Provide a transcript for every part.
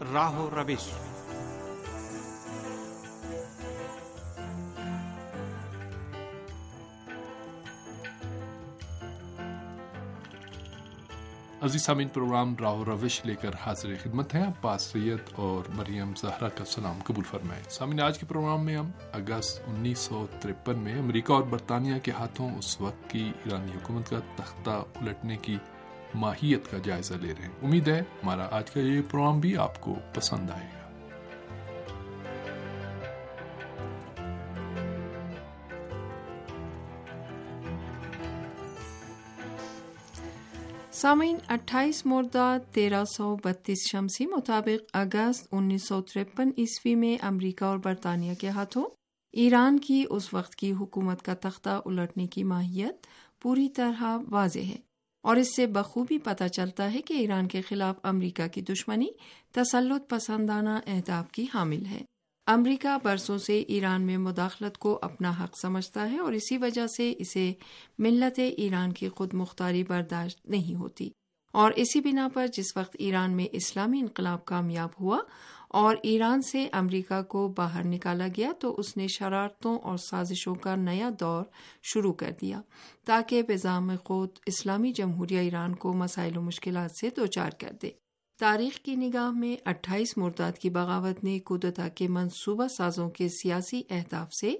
راہ و روش عزیز سامعین، پروگرام راہ روش لے کر حاضر خدمت ہیں۔ پاس سید اور مریم زہرا کا سلام قبول فرمائے سامعین، آج کے پروگرام میں ہم اگست انیس سو ترپن میں امریکہ اور برطانیہ کے ہاتھوں اس وقت کی ایرانی حکومت کا تختہ الٹنے کی ماہیت کا جائزہ لے رہے ہیں۔ امید ہے ہمارا آج کا یہ پروگرام بھی آپ کو پسند آئے گا۔ سامعین، اٹھائیس مردہ، تیرہ سو بتیس شمسی مطابق اگست انیس سو ترپن عیسوی میں امریکہ اور برطانیہ کے ہاتھوں ایران کی اس وقت کی حکومت کا تختہ الٹنے کی ماہیت پوری طرح واضح ہے۔ اور اس سے بخوبی پتہ چلتا ہے کہ ایران کے خلاف امریکہ کی دشمنی تسلط پسندانہ اہداف کی حامل ہے۔ امریکہ برسوں سے ایران میں مداخلت کو اپنا حق سمجھتا ہے اور اسی وجہ سے اسے ملت ایران کی خود مختاری برداشت نہیں ہوتی۔ اور اسی بنا پر جس وقت ایران میں اسلامی انقلاب کامیاب ہوا اور ایران سے امریکہ کو باہر نکالا گیا تو اس نے شرارتوں اور سازشوں کا نیا دور شروع کر دیا تاکہ بزام خود اسلامی جمہوریہ ایران کو مسائل و مشکلات سے دوچار کر دے۔ تاریخ کی نگاہ میں اٹھائیس مرداد کی بغاوت نے کودتا کے منصوبہ سازوں کے سیاسی اہداف سے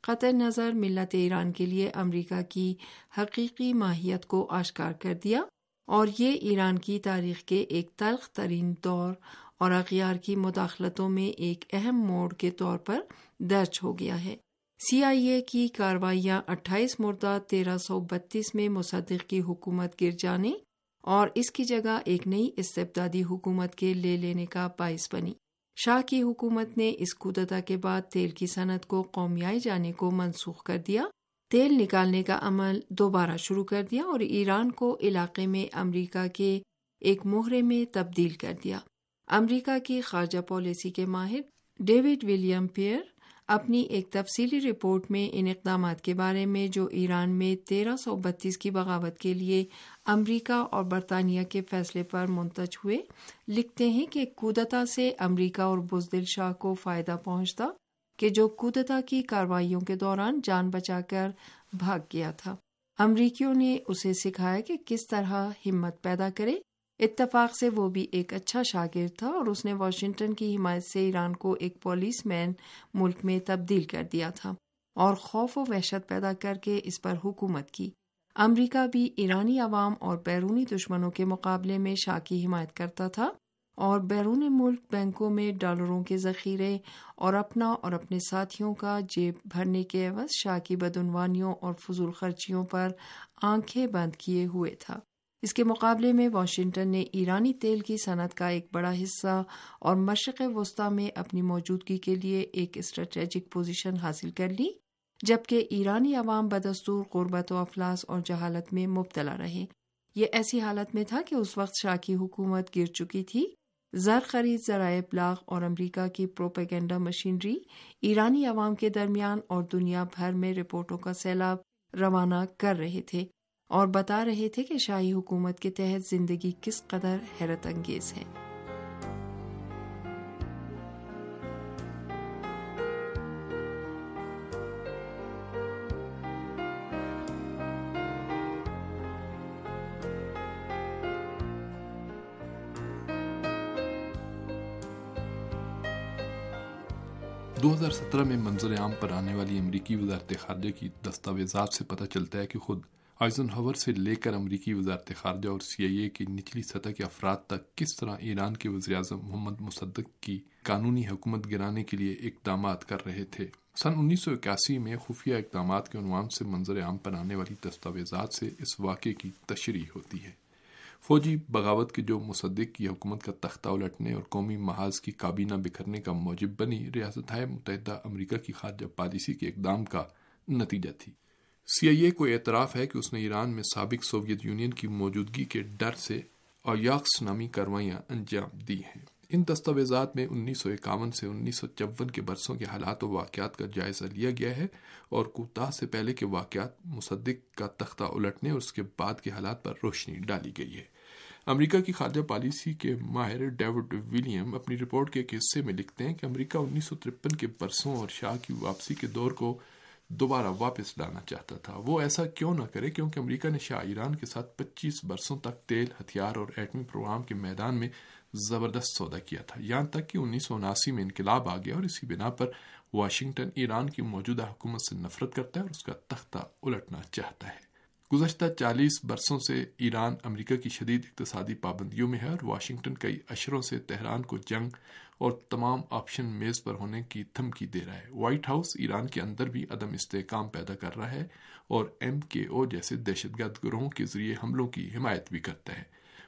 قطر نظر ملت ایران کے لیے امریکہ کی حقیقی ماہیت کو آشکار کر دیا اور یہ ایران کی تاریخ کے ایک تلخ ترین دور اور اغیار کی مداخلتوں میں ایک اہم موڑ کے طور پر درج ہو گیا ہے۔ سی آئی اے کی کاروائیاں اٹھائیس مردہ تیرہ سو بتیس میں مصدق کی حکومت گر جانے اور اس کی جگہ ایک نئی استبدادی حکومت کے لے لینے کا باعث بنی۔ شاہ کی حکومت نے اس کودتا کے بعد تیل کی صنعت کو قومیائی جانے کو منسوخ کر دیا۔ تیل نکالنے کا عمل دوبارہ شروع کر دیا اور ایران کو علاقے میں امریکہ کے ایک مہرے میں تبدیل کر دیا۔ امریکہ کی خارجہ پالیسی کے ماہر ڈیوڈ ولیم پیئر اپنی ایک تفصیلی رپورٹ میں ان اقدامات کے بارے میں جو ایران میں تیرہ سو بتیس کی بغاوت کے لیے امریکہ اور برطانیہ کے فیصلے پر منتج ہوئے، لکھتے ہیں کہ کودتا سے امریکہ اور بزدل شاہ کو فائدہ پہنچتا کہ جو کودتا کی کاروائیوں کے دوران جان بچا کر بھاگ گیا تھا۔ امریکیوں نے اسے سکھایا کہ کس طرح ہمت پیدا کرے اتفاق سے وہ بھی ایک اچھا شاگرد تھا اور اس نے واشنگٹن کی حمایت سے ایران کو ایک پولیس مین ملک میں تبدیل کر دیا تھا اور خوف و وحشت پیدا کر کے اس پر حکومت کی۔ امریکہ بھی ایرانی عوام اور بیرونی دشمنوں کے مقابلے میں شاہ کی حمایت کرتا تھا اور بیرون ملک بینکوں میں ڈالروں کے ذخیرے اور اپنا اور اپنے ساتھیوں کا جیب بھرنے کے عوض شاہ کی بدعنوانیوں اور فضول خرچیوں پر آنکھیں بند کیے ہوئے تھا۔ اس کے مقابلے میں واشنگٹن نے ایرانی تیل کی صنعت کا ایک بڑا حصہ اور مشرق وسطی میں اپنی موجودگی کے لیے ایک اسٹریٹجک پوزیشن حاصل کر لی، جبکہ ایرانی عوام بدستور قربت و افلاس اور جہالت میں مبتلا رہے۔ یہ ایسی حالت میں تھا کہ اس وقت شاہ کی حکومت گر چکی تھی۔ زر خرید، ذرائع ابلاغ اور امریکہ کی پروپیگنڈا مشینری ایرانی عوام کے درمیان اور دنیا بھر میں رپورٹوں کا سیلاب روانہ کر رہے تھے۔ اور بتا رہے تھے کہ شاہی حکومت کے تحت زندگی کس قدر حیرت انگیز ہے۔ دو ہزار سترہ میں منظر عام پر آنے والی امریکی وزارت خارجہ کی دستاویزات سے پتہ چلتا ہے کہ خود آئزن ہور سے لے کر امریکی وزارت خارجہ اور سی آئی اے کی نچلی سطح کے افراد تک کس طرح ایران کے وزیر اعظم محمد مصدق کی قانونی حکومت گرانے کے لیے اقدامات کر رہے تھے؟ سن انیس سو اکیاسی میں خفیہ اقدامات کے عنوان سے منظر عام پر آنے والی دستاویزات سے اس واقعے کی تشریح ہوتی ہے۔ فوجی بغاوت کے جو مصدق کی حکومت کا تختہ الٹنے اور قومی محاذ کی کابینہ بکھرنے کا موجب بنی ریاست متحدہ امریکہ کی خارجہ پالیسی کے اقدام کا نتیجہ تھی۔ سی آئی اے کو اعتراف ہے کہ اس نے ایران میں سابق سوویت یونین کی موجودگی کے ڈر سے اویاکس نامی کاروائیاں انجام دی ہیں۔ ان دستاویزات میں انیس سو اکاون سے انیس سو چون کے برسوں کے حالات و واقعات کا جائزہ لیا گیا ہے اور کوتاہ سے پہلے کے واقعات مصدق کا تختہ الٹنے اور اس کے بعد کے حالات پر روشنی ڈالی گئی ہے۔ امریکہ کی خارجہ پالیسی کے ماہر ڈیوڈ ولیم اپنی رپورٹ کے ایک حصے میں لکھتے ہیں کہ امریکہ انیس سو ترپن کے برسوں اور شاہ کی واپسی کے دور کو دوبارہ واپس لانا چاہتا تھا۔ وہ ایسا کیوں نہ کرے کیونکہ امریکہ نے شاہ ایران کے ساتھ پچیس برسوں تک تیل، ہتھیار اور ایٹمی پروگرام کے میدان میں زبردست سودا کیا تھا۔ یہاں تک کہ انیس سو اناسی میں انقلاب آ گیا اور اسی بنا پر واشنگٹن ایران کی موجودہ حکومت سے نفرت کرتا ہے اور اس کا تختہ الٹنا چاہتا ہے۔ گزشتہ چالیس برسوں سے ایران امریکہ کی شدید اقتصادی پابندیوں میں ہے اور واشنگٹن کئی اشروں سے تہران کو جنگ اور تمام آپشن میز پر ہونے کی دھمکی دے رہا ہے۔ وائٹ ہاؤس ایران کے اندر بھی عدم استحکام پیدا کر رہا ہے اور ایم کے او جیسے دہشت گرد گروہوں کے ذریعے حملوں کی حمایت بھی کرتا ہے۔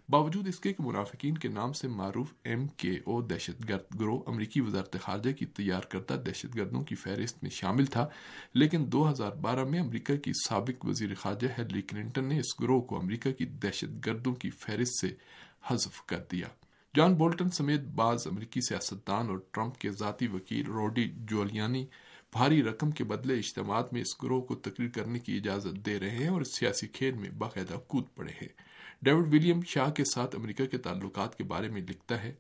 باوجود اس کے کہ منافقین کے نام سے معروف ایم کے او دہشت گرد گروہ امریکی وزارت خارجہ کی تیار کردہ دہشت گردوں کی فہرست میں شامل تھا، لیکن دو ہزار بارہ میں امریکہ کی سابق وزیر خارجہ ہیلری کلنٹن نے اس گروہ کو امریکہ کی دہشت گردوں کی فہرست سے حذف کر دیا۔ جان بولٹن سمیت بعض امریکی سیاستدان اور ٹرمپ کے ذاتی وکیل روڈی جولیانی بھاری رقم کے بدلے اجتماعات میں اس گروہ کو تقریر کرنے کی اجازت دے رہے ہیں اور سیاسی کھیل میں باقاعدہ کود پڑے ہیں۔ ڈیوڈ ولیم شاہ کے ساتھ امریکہ کے تعلقات کے بارے میں لکھتا ہے،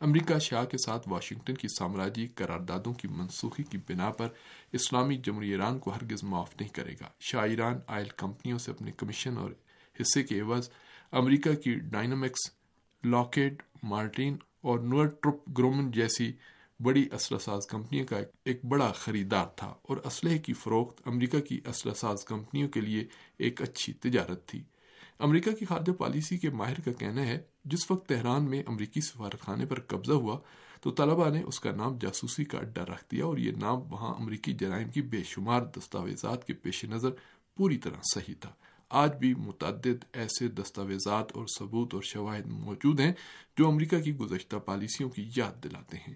امریکہ شاہ کے ساتھ واشنگٹن کی سامراجی قراردادوں کی منسوخی کی بنا پر اسلامی جمہوری ایران کو ہرگز معاف نہیں کرے گا۔ شاہ ایران آئل کمپنیوں سے اپنے کمیشن اور حصے کے عوض امریکہ کی ڈائنامکس لاکیڈ مارٹین اور نور ٹروپ گرومن جیسی بڑی اسلحہ ساز کمپنیوں کا ایک بڑا خریدار تھا اور اسلحے کی فروخت امریکہ کی اسلحہ ساز کمپنیوں کے لیے ایک اچھی تجارت تھی۔ امریکہ کی خارجہ پالیسی کے ماہر کا کہنا ہے، جس وقت تہران میں امریکی سفارت خانے پر قبضہ ہوا، تو طلبہ نے اس کا نام جاسوسی کا اڈا رکھ دیا اور یہ نام وہاں امریکی جرائم کی بے شمار دستاویزات کے پیش نظر پوری طرح صحیح تھا۔ آج بھی متعدد ایسے دستاویزات اور ثبوت اور شواہد موجود ہیں جو امریکہ کی گزشتہ پالیسیوں کی یاد دلاتے ہیں۔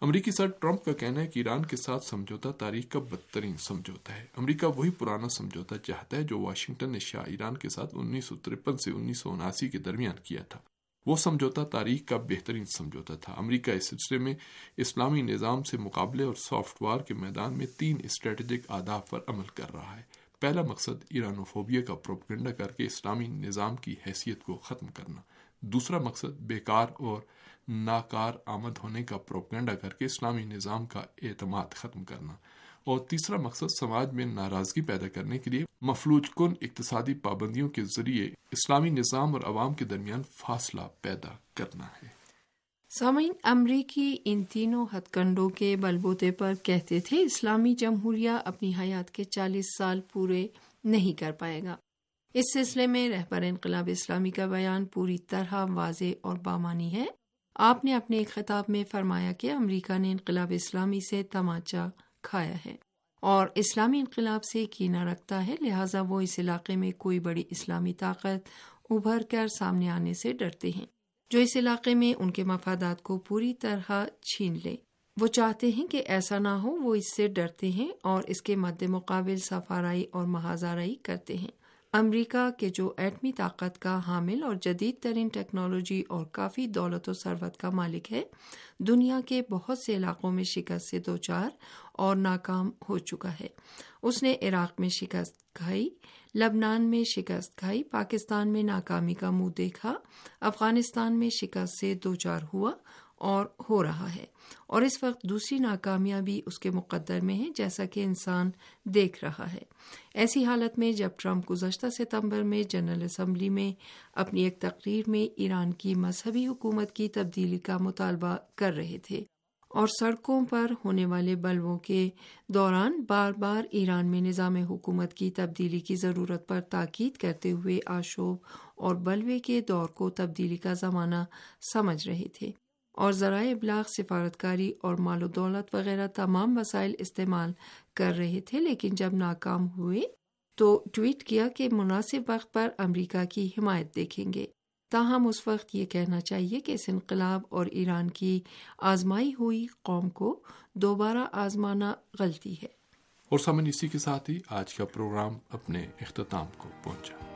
امریکی صدر ٹرمپ کا کہنا ہے کہ ایران کے ساتھ سمجھوتا تاریخ کا بدترین سمجھوتا ہے۔ امریکہ وہی پرانا سمجھوتا چاہتا ہے جو واشنگٹن نے شاہ ایران کے ساتھ انیس سو ترپن سے انیس سو اناسی کے درمیان کیا تھا۔ وہ سمجھوتا تاریخ کا بہترین سمجھوتا تھا۔ امریکہ اس سلسلے میں اسلامی نظام سے مقابلے اور سافٹ وار کے میدان میں تین اسٹریٹجک آداب پر عمل کر رہا ہے۔ پہلا مقصد ایرانوفوبیا کا پروپگنڈا کر کے اسلامی نظام کی حیثیت کو ختم کرنا۔ دوسرا مقصد بیکار اور ناکار آمد ہونے کا پروپگنڈا کر کے اسلامی نظام کا اعتماد ختم کرنا۔ اور تیسرا مقصد سماج میں ناراضگی پیدا کرنے کے لیے مفلوج کن اقتصادی پابندیوں کے ذریعے اسلامی نظام اور عوام کے درمیان فاصلہ پیدا کرنا ہے۔ سامعین، امریکی ان تینوں ہتھ کنڈوں کے بلبوتے پر کہتے تھے اسلامی جمہوریہ اپنی حیات کے چالیس سال پورے نہیں کر پائے گا۔ اس سلسلے میں رہبر انقلاب اسلامی کا بیان پوری طرح واضح اور بامانی ہے۔ آپ نے اپنے ایک خطاب میں فرمایا کہ امریکہ نے انقلاب اسلامی سے تماچا کھایا ہے اور اسلامی انقلاب سے کینہ رکھتا ہے، لہٰذا وہ اس علاقے میں کوئی بڑی اسلامی طاقت ابھر کر سامنے آنے سے ڈرتے ہیں۔ جو اس علاقے میں ان کے مفادات کو پوری طرح چھین لے۔ وہ چاہتے ہیں کہ ایسا نہ ہو، وہ اس سے ڈرتے ہیں اور اس کے مد مقابل سفارائی اور محاذارائی کرتے ہیں۔ امریکہ کے جو ایٹمی طاقت کا حامل اور جدید ترین ٹیکنالوجی اور کافی دولت و ثروت کا مالک ہے، دنیا کے بہت سے علاقوں میں شکست سے دو چار اور ناکام ہو چکا ہے۔ اس نے عراق میں شکست کھائی۔ لبنان میں شکست کھائی، پاکستان میں ناکامی کا منہ دیکھا، افغانستان میں شکست سے دو چار ہوا اور ہو رہا ہے۔ اور اس وقت دوسری ناکامیاں بھی اس کے مقدر میں ہے جیسا کہ انسان دیکھ رہا ہے۔ ایسی حالت میں جب ٹرمپ گزشتہ ستمبر میں جنرل اسمبلی میں اپنی ایک تقریر میں ایران کی مذہبی حکومت کی تبدیلی کا مطالبہ کر رہے تھے اور سڑکوں پر ہونے والے بلبوں کے دوران بار بار ایران میں نظام حکومت کی تبدیلی کی ضرورت پر تاکید کرتے ہوئے آشوب اور بلوے کے دور کو تبدیلی کا زمانہ سمجھ رہے تھے اور ذرائع ابلاغ، سفارتکاری اور مال و دولت وغیرہ تمام وسائل استعمال کر رہے تھے، لیکن جب ناکام ہوئے تو ٹویٹ کیا کہ مناسب وقت پر امریکہ کی حمایت دیکھیں گے۔ تاہم اس وقت یہ کہنا چاہیے کہ اس انقلاب اور ایران کی آزمائی ہوئی قوم کو دوبارہ آزمانا غلطی ہے۔ اور سمن اسی کے ساتھ ہی آج کا پروگرام اپنے اختتام کو پہنچا۔